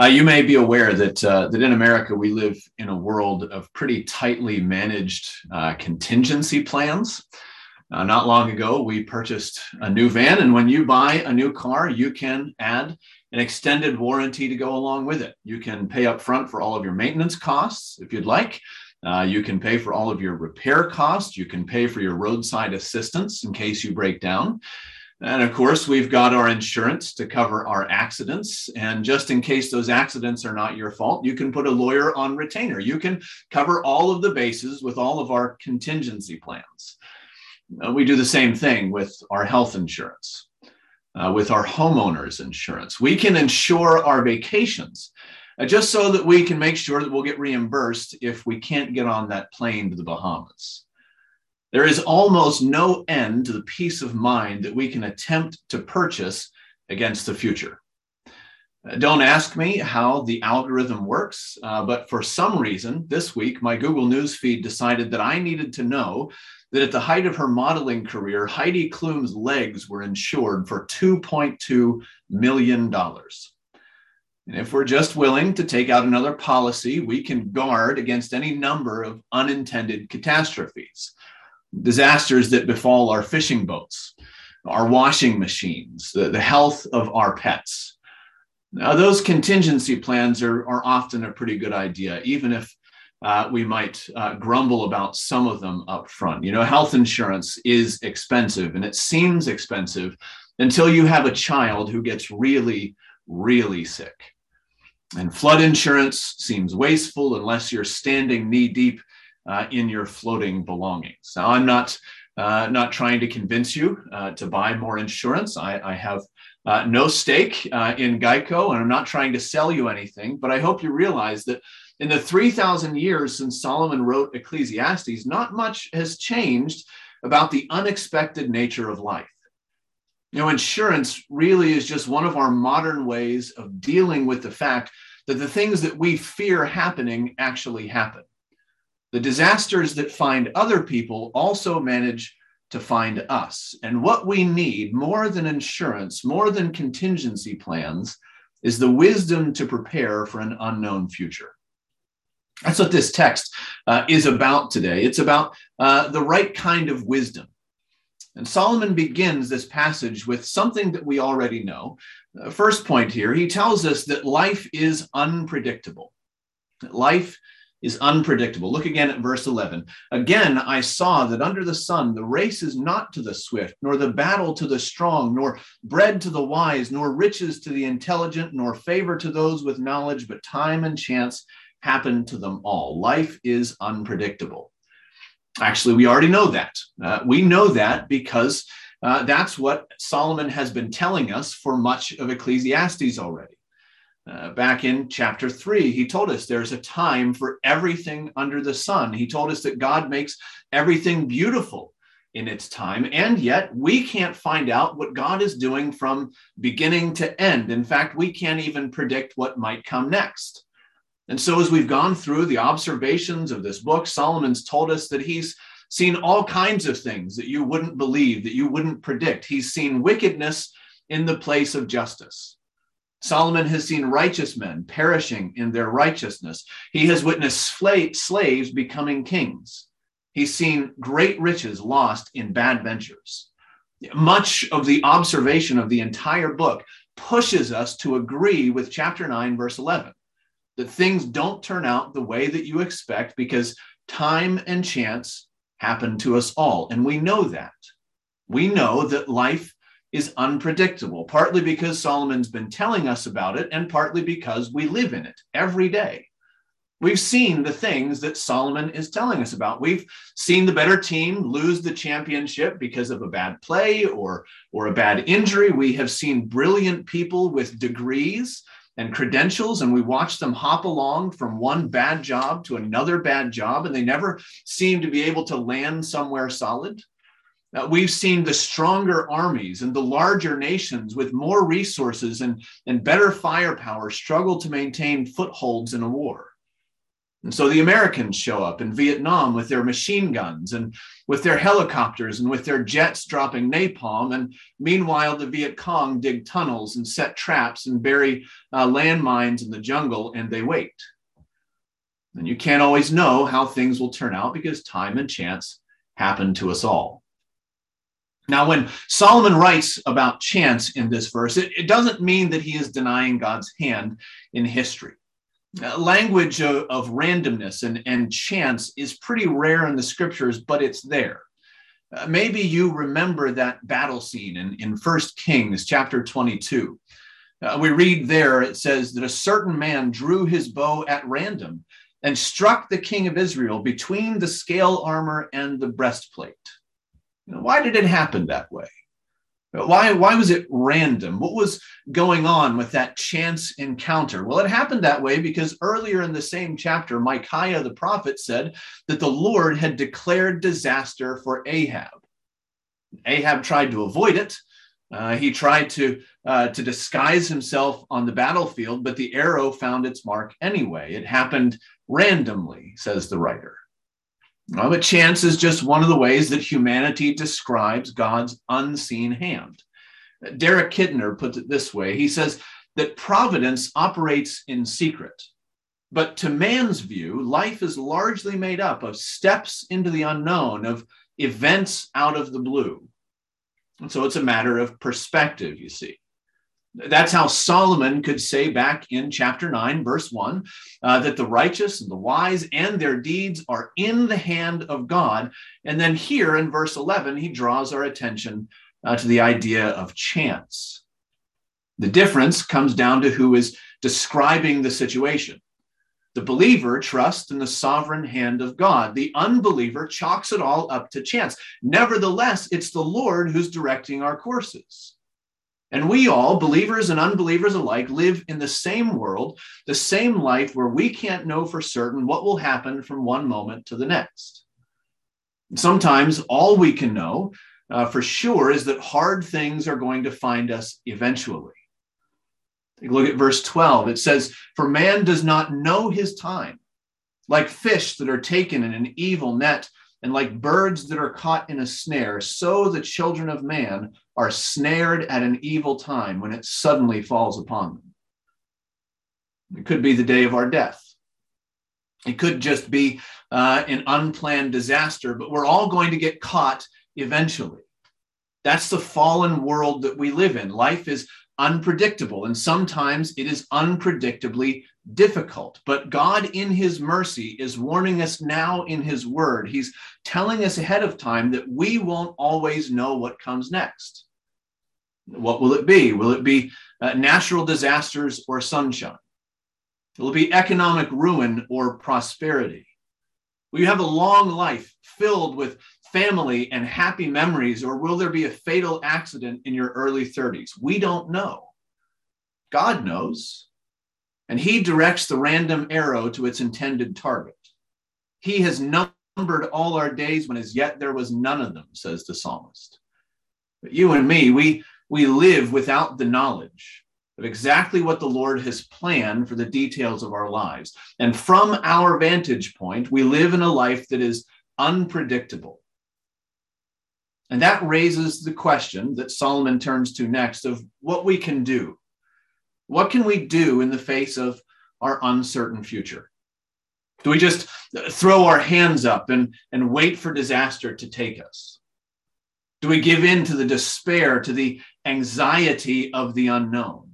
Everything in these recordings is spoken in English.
Uh, you may be aware that uh, that in America we live in a world of pretty tightly managed uh, contingency plans. Uh, not long ago, we purchased a new van, and when you buy a new car, you can add an extended warranty to go along with it. You can pay up front for all of your maintenance costs if you'd like. Uh, you can pay for all of your repair costs. You can pay for your roadside assistance in case you break down. And of course, we've got our insurance to cover our accidents. And just in case those accidents are not your fault, you can put a lawyer on retainer. You can cover all of the bases with all of our contingency plans. Uh, we do the same thing with our health insurance, uh, with our homeowners insurance. We can insure our vacations uh, just so that we can make sure that we'll get reimbursed if we can't get on that plane to the Bahamas. There is almost no end to the peace of mind that we can attempt to purchase against the future. Uh, don't ask me how the algorithm works, uh, but for some reason this week, my Google News feed decided that I needed to know that at the height of her modeling career, Heidi Klum's legs were insured for $2.2 million. And if we're just willing to take out another policy, we can guard against any number of unintended catastrophes disasters that befall our fishing boats, our washing machines, the, the health of our pets. Now, those contingency plans are, are often a pretty good idea, even if uh, we might uh, grumble about some of them up front. You know, health insurance is expensive and it seems expensive until you have a child who gets really, really sick. And flood insurance seems wasteful unless you're standing knee deep uh, in your floating belongings. Now, I'm not uh, not trying to convince you uh, to buy more insurance. I, I have uh, no stake uh, in Geico, and I'm not trying to sell you anything. But I hope you realize that in the 3,000 years since Solomon wrote Ecclesiastes, not much has changed about the unexpected nature of life. You know, insurance really is just one of our modern ways of dealing with the fact that the things that we fear happening actually happen. The disasters that find other people also manage to find us. And what we need more than insurance, more than contingency plans, is the wisdom to prepare for an unknown future. That's what this text uh, is about today. It's about uh, the right kind of wisdom. And Solomon begins this passage with something that we already know. Uh, first point here, he tells us that life is unpredictable. That Life is unpredictable. Look again at verse 11. Again, I saw that under the sun, the race is not to the swift, nor the battle to the strong, nor bread to the wise, nor riches to the intelligent, nor favor to those with knowledge, but time and chance happen to them all. Life is unpredictable. Actually, we already know that. Uh, we know that because uh, that's what Solomon has been telling us for much of Ecclesiastes already. Uh, back in chapter three, he told us there's a time for everything under the sun. He told us that God makes everything beautiful in its time, and yet we can't find out what God is doing from beginning to end. In fact, we can't even predict what might come next. And so, as we've gone through the observations of this book, Solomon's told us that he's seen all kinds of things that you wouldn't believe, that you wouldn't predict. He's seen wickedness in the place of justice. Solomon has seen righteous men perishing in their righteousness. He has witnessed slaves becoming kings. He's seen great riches lost in bad ventures. Much of the observation of the entire book pushes us to agree with chapter 9, verse 11, that things don't turn out the way that you expect because time and chance happen to us all. And we know that. We know that life is unpredictable, partly because Solomon's been telling us about it, and partly because we live in it every day. We've seen the things that Solomon is telling us about. We've seen the better team lose the championship because of a bad play or, or a bad injury. We have seen brilliant people with degrees and credentials, and we watch them hop along from one bad job to another bad job, and they never seem to be able to land somewhere solid. Uh, we've seen the stronger armies and the larger nations with more resources and, and better firepower struggle to maintain footholds in a war. And so the Americans show up in Vietnam with their machine guns and with their helicopters and with their jets dropping napalm. And meanwhile, the Viet Cong dig tunnels and set traps and bury uh, landmines in the jungle and they wait. And you can't always know how things will turn out because time and chance happen to us all. Now, when Solomon writes about chance in this verse, it, it doesn't mean that he is denying God's hand in history. Uh, language of, of, randomness and, and chance is pretty rare in the scriptures, but it's there. Uh, maybe you remember that battle scene in, in 1 Kings chapter 22. Uh, we read there, it says that a certain man drew his bow at random and struck the king of Israel between the scale armor and the breastplate. You know, why did it happen that way? Why, why was it random? What was going on with that chance encounter? Well, it happened that way because earlier in the same chapter, Micaiah the prophet said that the Lord had declared disaster for Ahab. Ahab tried to avoid it. Uh, he tried to, uh, to disguise himself on the battlefield, but the arrow found its mark anyway. It happened randomly, says the writer. Well, but chance is just one of the ways that humanity describes God's unseen hand. Derek Kidner puts it this way he says that providence operates in secret. But to man's view, life is largely made up of steps into the unknown, of events out of the blue. And so it's a matter of perspective, you see. That's how Solomon could say back in chapter 9, verse 1, uh, that the righteous and the wise and their deeds are in the hand of God. And then here in verse 11, he draws our attention uh, to the idea of chance. The difference comes down to who is describing the situation. The believer trusts in the sovereign hand of God. The unbeliever chalks it all up to chance. Nevertheless, it's the Lord who's directing our courses. And we all, believers and unbelievers alike, live in the same world, the same life where we can't know for certain what will happen from one moment to the next. Sometimes all we can know uh, for sure is that hard things are going to find us eventually. Take a look at verse 12. It says, For man does not know his time, like fish that are taken in an evil net and like birds that are caught in a snare, so the children of man are snared at an evil time when it suddenly falls upon them. It could be the day of our death. It could just be uh, an unplanned disaster, but we're all going to get caught eventually. That's the fallen world that we live in. Life is unpredictable, and sometimes it is unpredictably difficult. But God, in His mercy, is warning us now in His word. He's telling us ahead of time that we won't always know what comes next. What will it be? Will it be uh, natural disasters or sunshine? Will it be economic ruin or prosperity? Will you have a long life filled with family and happy memories, or will there be a fatal accident in your early 30s? We don't know. God knows, and He directs the random arrow to its intended target. He has numbered all our days when as yet there was none of them, says the psalmist. But you and me, we, we live without the knowledge of exactly what the Lord has planned for the details of our lives. And from our vantage point, we live in a life that is unpredictable. And that raises the question that Solomon turns to next of what we can do. What can we do in the face of our uncertain future? Do we just throw our hands up and, and wait for disaster to take us? Do we give in to the despair, to the anxiety of the unknown?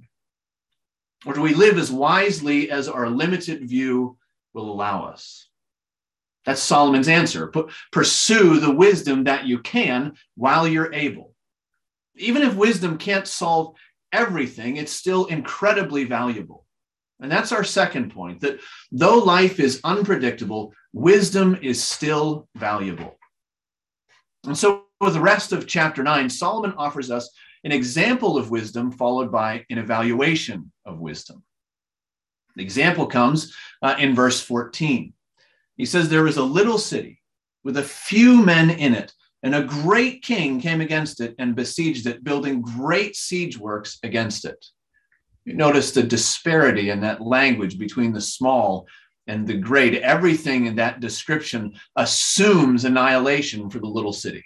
Or do we live as wisely as our limited view will allow us? That's Solomon's answer. Pursue the wisdom that you can while you're able. Even if wisdom can't solve everything, it's still incredibly valuable. And that's our second point that though life is unpredictable, wisdom is still valuable. And so, with the rest of chapter 9, Solomon offers us an example of wisdom followed by an evaluation of wisdom. The example comes uh, in verse 14. He says, There was a little city with a few men in it, and a great king came against it and besieged it, building great siege works against it. You notice the disparity in that language between the small and the great, everything in that description assumes annihilation for the little city.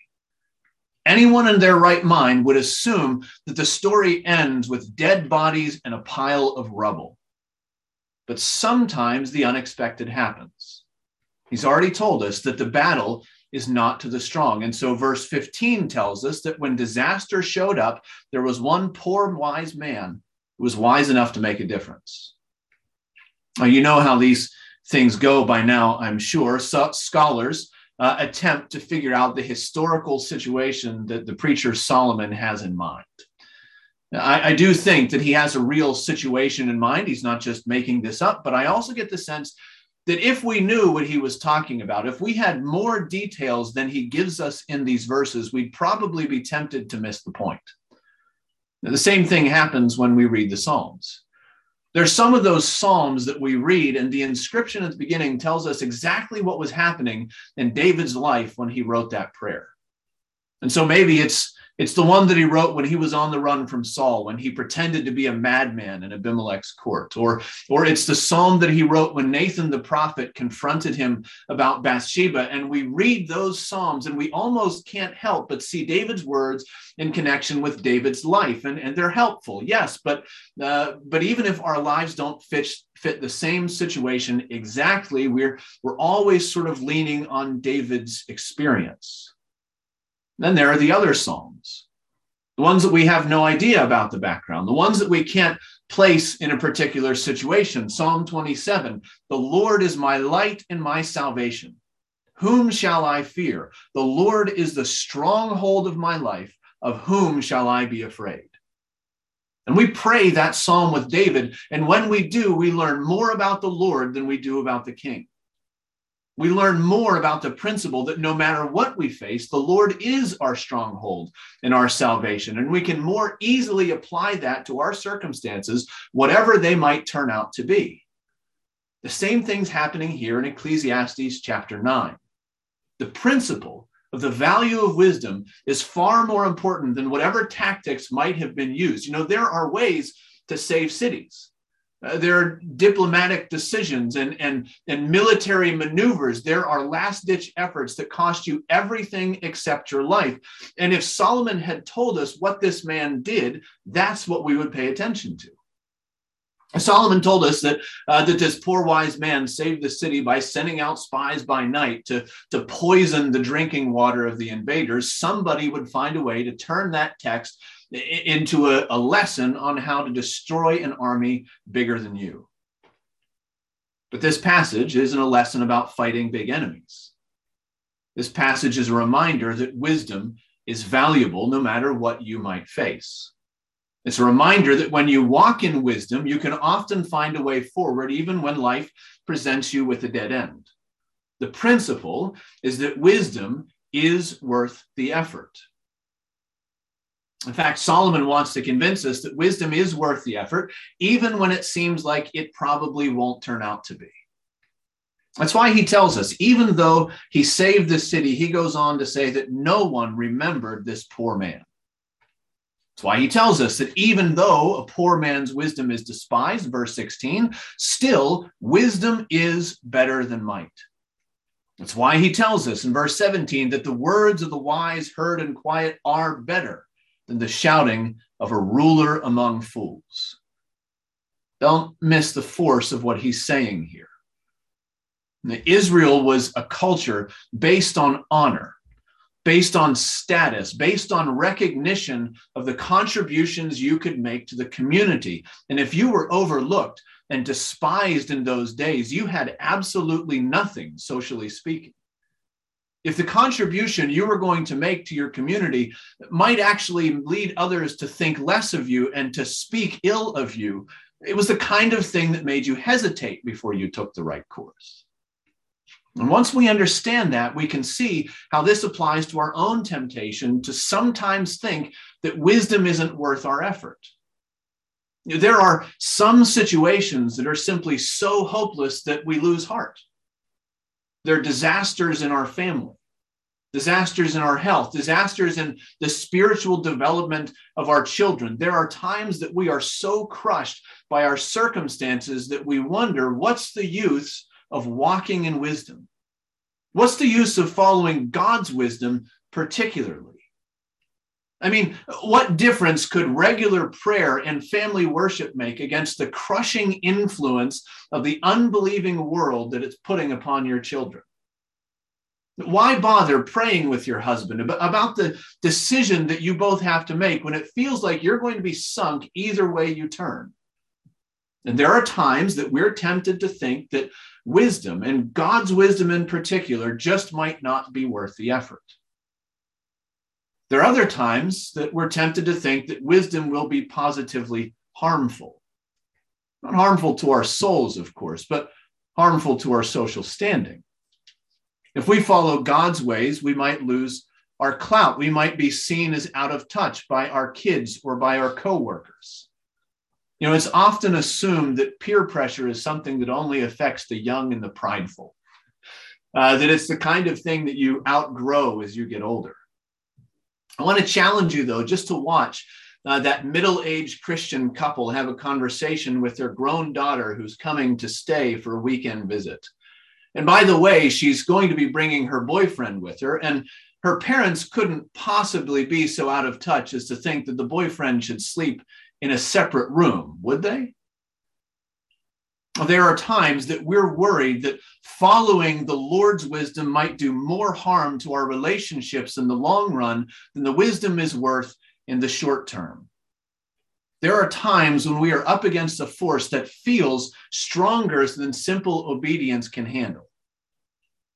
Anyone in their right mind would assume that the story ends with dead bodies and a pile of rubble. But sometimes the unexpected happens. He's already told us that the battle is not to the strong. And so, verse 15 tells us that when disaster showed up, there was one poor wise man who was wise enough to make a difference. Now, you know how these things go by now, I'm sure. So, scholars uh, attempt to figure out the historical situation that the preacher Solomon has in mind. I, I, do think that he has a real situation in mind. He's not just making this up, but I also get the sense that if we knew what he was talking about, if we had more details than he gives us in these verses, we'd probably be tempted to miss the point. Now, the same thing happens when we read the Psalms. There's some of those Psalms that we read, and the inscription at the beginning tells us exactly what was happening in David's life when he wrote that prayer. And so maybe it's it's the one that he wrote when he was on the run from Saul, when he pretended to be a madman in Abimelech's court. Or, or it's the psalm that he wrote when Nathan the prophet confronted him about Bathsheba. And we read those psalms and we almost can't help but see David's words in connection with David's life. And, and they're helpful, yes, but, uh, but even if our lives don't fit, fit the same situation exactly, we're, we're always sort of leaning on David's experience. Then there are the other Psalms, the ones that we have no idea about the background, the ones that we can't place in a particular situation. Psalm 27 The Lord is my light and my salvation. Whom shall I fear? The Lord is the stronghold of my life. Of whom shall I be afraid? And we pray that psalm with David. And when we do, we learn more about the Lord than we do about the king we learn more about the principle that no matter what we face, the Lord is our stronghold and our salvation. And we can more easily apply that to our circumstances, whatever they might turn out to be. The same thing's happening here in Ecclesiastes chapter 9. The principle of the value of wisdom is far more important than whatever tactics might have been used. You know, there are ways to save cities. Uh, there are diplomatic decisions and, and, and military maneuvers. There are last ditch efforts that cost you everything except your life. And if Solomon had told us what this man did, that's what we would pay attention to. Solomon told us that, uh, that this poor wise man saved the city by sending out spies by night to, to poison the drinking water of the invaders. Somebody would find a way to turn that text into a, a lesson on how to destroy an army bigger than you. But this passage isn't a lesson about fighting big enemies. This passage is a reminder that wisdom is valuable no matter what you might face. It's a reminder that when you walk in wisdom, you can often find a way forward, even when life presents you with a dead end. The principle is that wisdom is worth the effort. In fact, Solomon wants to convince us that wisdom is worth the effort, even when it seems like it probably won't turn out to be. That's why he tells us, even though he saved the city, he goes on to say that no one remembered this poor man. That's why he tells us that even though a poor man's wisdom is despised, verse 16, still wisdom is better than might. That's why he tells us in verse 17 that the words of the wise heard in quiet are better than the shouting of a ruler among fools. Don't miss the force of what he's saying here. Israel was a culture based on honor, based on status, based on recognition of the contributions you could make to the community. And if you were overlooked and despised in those days, you had absolutely nothing, socially speaking if the contribution you were going to make to your community might actually lead others to think less of you and to speak ill of you, it was the kind of thing that made you hesitate before you took the right course. And once we understand that, we can see how this applies to our own temptation to sometimes think that wisdom isn't worth our effort. There are some situations that are simply so hopeless that we lose heart. There are disasters in our family, disasters in our health, disasters in the spiritual development of our children. There are times that we are so crushed by our circumstances that we wonder what's the use of walking in wisdom? What's the use of following God's wisdom particularly? I mean, what difference could regular prayer and family worship make against the crushing influence of the unbelieving world that it's putting upon your children? Why bother praying with your husband about the decision that you both have to make when it feels like you're going to be sunk either way you turn? And there are times that we're tempted to think that wisdom, and God's wisdom in particular, just might not be worth the effort. There are other times that we're tempted to think that wisdom will be positively harmful. Not harmful to our souls, of course, but harmful to our social standing. If we follow God's ways, we might lose our clout. We might be seen as out of touch by our kids or by our coworkers. You know, it's often assumed that peer pressure is something that only affects the young and the prideful, uh, that it's the kind of thing that you outgrow as you get older. I want to challenge you, though, just to watch uh, that middle aged Christian couple have a conversation with their grown daughter who's coming to stay for a weekend visit. And by the way, she's going to be bringing her boyfriend with her. And her parents couldn't possibly be so out of touch as to think that the boyfriend should sleep in a separate room, would they? There are times that we're worried that following the Lord's wisdom might do more harm to our relationships in the long run than the wisdom is worth in the short term. There are times when we are up against a force that feels stronger than simple obedience can handle.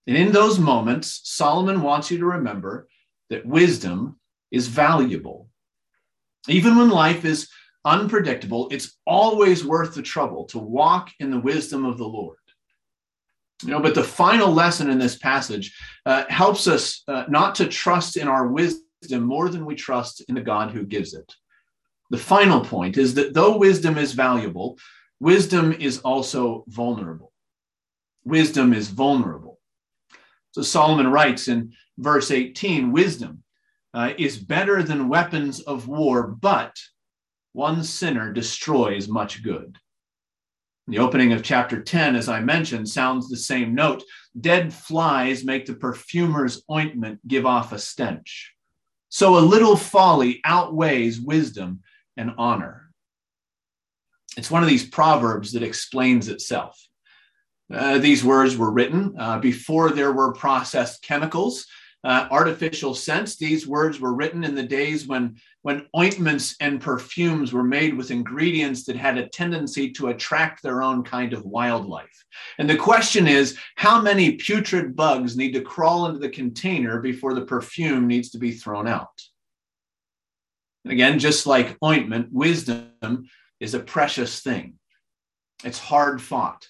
And in those moments, Solomon wants you to remember that wisdom is valuable. Even when life is unpredictable, it's always worth the trouble to walk in the wisdom of the Lord. You know, but the final lesson in this passage uh, helps us uh, not to trust in our wisdom more than we trust in the God who gives it. The final point is that though wisdom is valuable, wisdom is also vulnerable. Wisdom is vulnerable. So Solomon writes in verse 18 wisdom uh, is better than weapons of war, but one sinner destroys much good. The opening of chapter 10, as I mentioned, sounds the same note. Dead flies make the perfumer's ointment give off a stench. So a little folly outweighs wisdom and honor. It's one of these proverbs that explains itself. Uh, these words were written uh, before there were processed chemicals, uh, artificial scents. These words were written in the days when, when ointments and perfumes were made with ingredients that had a tendency to attract their own kind of wildlife. And the question is how many putrid bugs need to crawl into the container before the perfume needs to be thrown out? Again, just like ointment, wisdom is a precious thing. It's hard fought,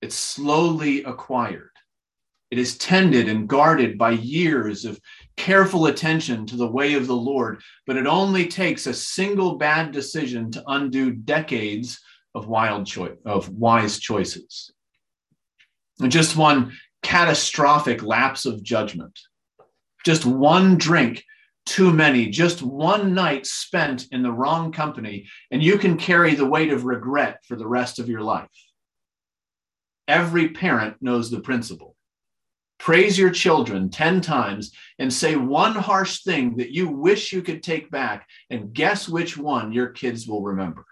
it's slowly acquired. It is tended and guarded by years of careful attention to the way of the Lord, but it only takes a single bad decision to undo decades of wild of wise choices. And just one catastrophic lapse of judgment, just one drink too many, just one night spent in the wrong company, and you can carry the weight of regret for the rest of your life. Every parent knows the principle. Praise your children 10 times and say one harsh thing that you wish you could take back, and guess which one your kids will remember.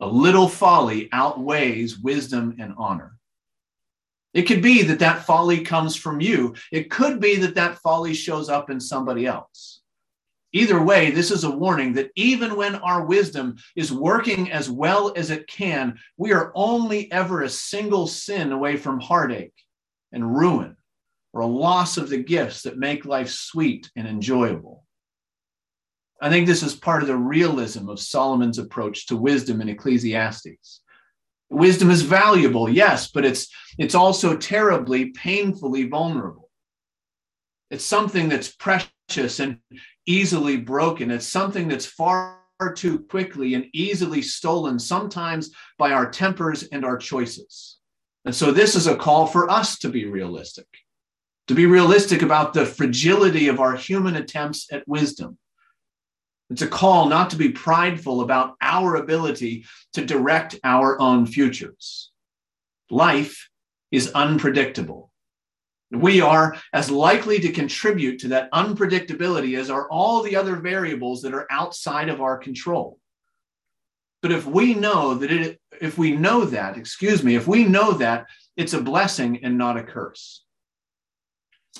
A little folly outweighs wisdom and honor. It could be that that folly comes from you. It could be that that folly shows up in somebody else. Either way, this is a warning that even when our wisdom is working as well as it can, we are only ever a single sin away from heartache and ruin or a loss of the gifts that make life sweet and enjoyable. I think this is part of the realism of Solomon's approach to wisdom in Ecclesiastes. Wisdom is valuable, yes, but it's, it's also terribly, painfully vulnerable. It's something that's precious and easily broken. It's something that's far too quickly and easily stolen, sometimes by our tempers and our choices. And so, this is a call for us to be realistic, to be realistic about the fragility of our human attempts at wisdom, it's a call not to be prideful about our ability to direct our own futures. Life is unpredictable. We are as likely to contribute to that unpredictability as are all the other variables that are outside of our control. But if we know that it, if we know that, excuse me, if we know that, it's a blessing and not a curse.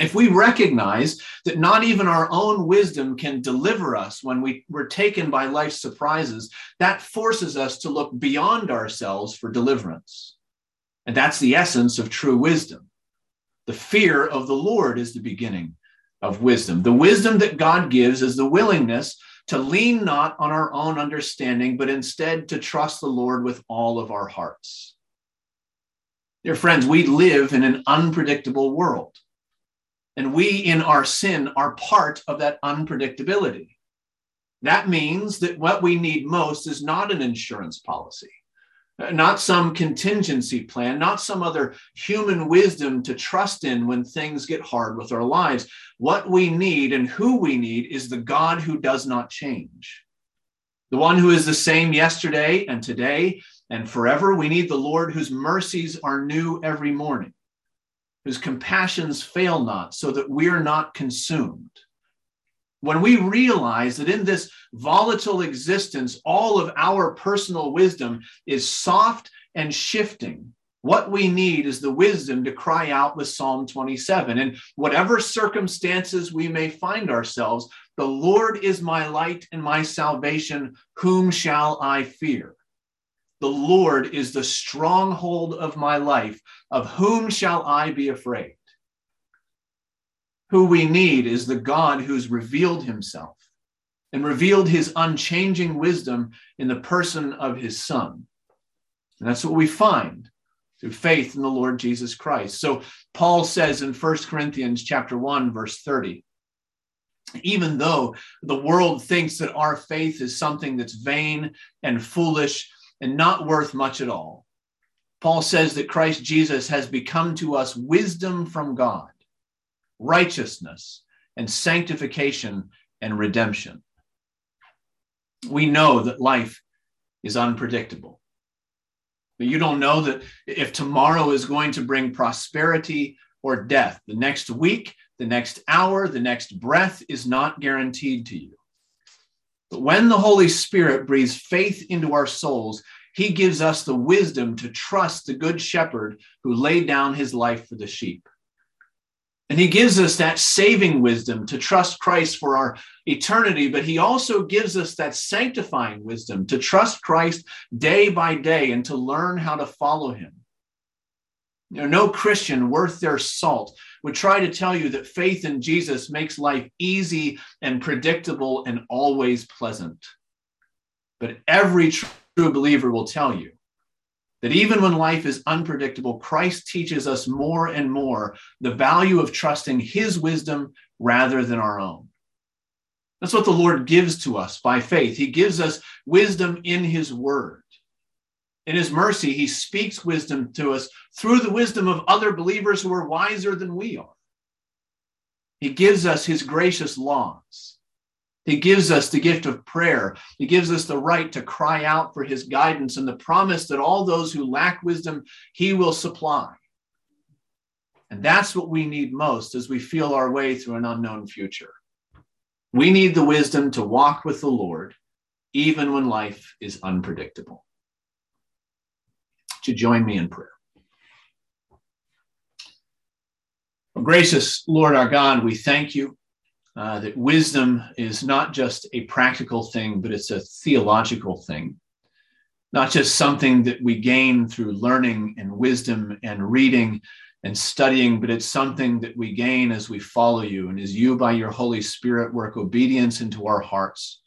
If we recognize that not even our own wisdom can deliver us when we, we're taken by life's surprises, that forces us to look beyond ourselves for deliverance. And that's the essence of true wisdom. The fear of the Lord is the beginning of wisdom. The wisdom that God gives is the willingness to lean not on our own understanding, but instead to trust the Lord with all of our hearts. Dear friends, we live in an unpredictable world, and we in our sin are part of that unpredictability. That means that what we need most is not an insurance policy not some contingency plan, not some other human wisdom to trust in when things get hard with our lives. What we need and who we need is the God who does not change, the one who is the same yesterday and today and forever. We need the Lord whose mercies are new every morning, whose compassions fail not, so that we're not consumed when we realize that in this volatile existence, all of our personal wisdom is soft and shifting, what we need is the wisdom to cry out with Psalm 27. And whatever circumstances we may find ourselves, the Lord is my light and my salvation. Whom shall I fear? The Lord is the stronghold of my life. Of whom shall I be afraid? Who we need is the God who's revealed himself and revealed his unchanging wisdom in the person of his Son. And that's what we find through faith in the Lord Jesus Christ. So Paul says in 1 Corinthians chapter 1 verse 30, even though the world thinks that our faith is something that's vain and foolish and not worth much at all, Paul says that Christ Jesus has become to us wisdom from God righteousness, and sanctification and redemption. We know that life is unpredictable. But you don't know that if tomorrow is going to bring prosperity or death, the next week, the next hour, the next breath is not guaranteed to you. When the Holy Spirit breathes faith into our souls, he gives us the wisdom to trust the Good Shepherd who laid down his life for the sheep. And he gives us that saving wisdom to trust Christ for our eternity, but he also gives us that sanctifying wisdom to trust Christ day by day and to learn how to follow him. You know, no Christian worth their salt would try to tell you that faith in Jesus makes life easy and predictable and always pleasant. But every true believer will tell you that even when life is unpredictable, Christ teaches us more and more the value of trusting his wisdom rather than our own. That's what the Lord gives to us by faith. He gives us wisdom in his word. In his mercy, he speaks wisdom to us through the wisdom of other believers who are wiser than we are. He gives us his gracious laws. He gives us the gift of prayer. He gives us the right to cry out for his guidance and the promise that all those who lack wisdom, he will supply. And that's what we need most as we feel our way through an unknown future. We need the wisdom to walk with the Lord, even when life is unpredictable. To join me in prayer. Well, gracious Lord our God, we thank you uh, that wisdom is not just a practical thing, but it's a theological thing. Not just something that we gain through learning and wisdom and reading and studying, but it's something that we gain as we follow you and as you, by your Holy Spirit, work obedience into our hearts,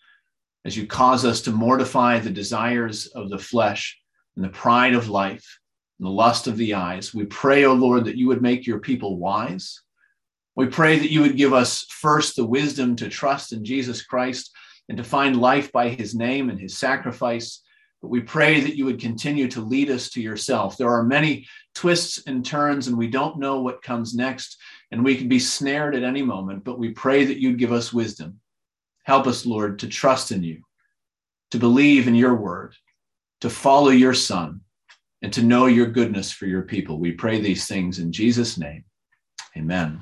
as you cause us to mortify the desires of the flesh and the pride of life and the lust of the eyes. We pray, O oh Lord, that you would make your people wise we pray that you would give us first the wisdom to trust in Jesus Christ and to find life by his name and his sacrifice. But we pray that you would continue to lead us to yourself. There are many twists and turns, and we don't know what comes next, and we can be snared at any moment. But we pray that you'd give us wisdom. Help us, Lord, to trust in you, to believe in your word, to follow your Son, and to know your goodness for your people. We pray these things in Jesus' name. Amen.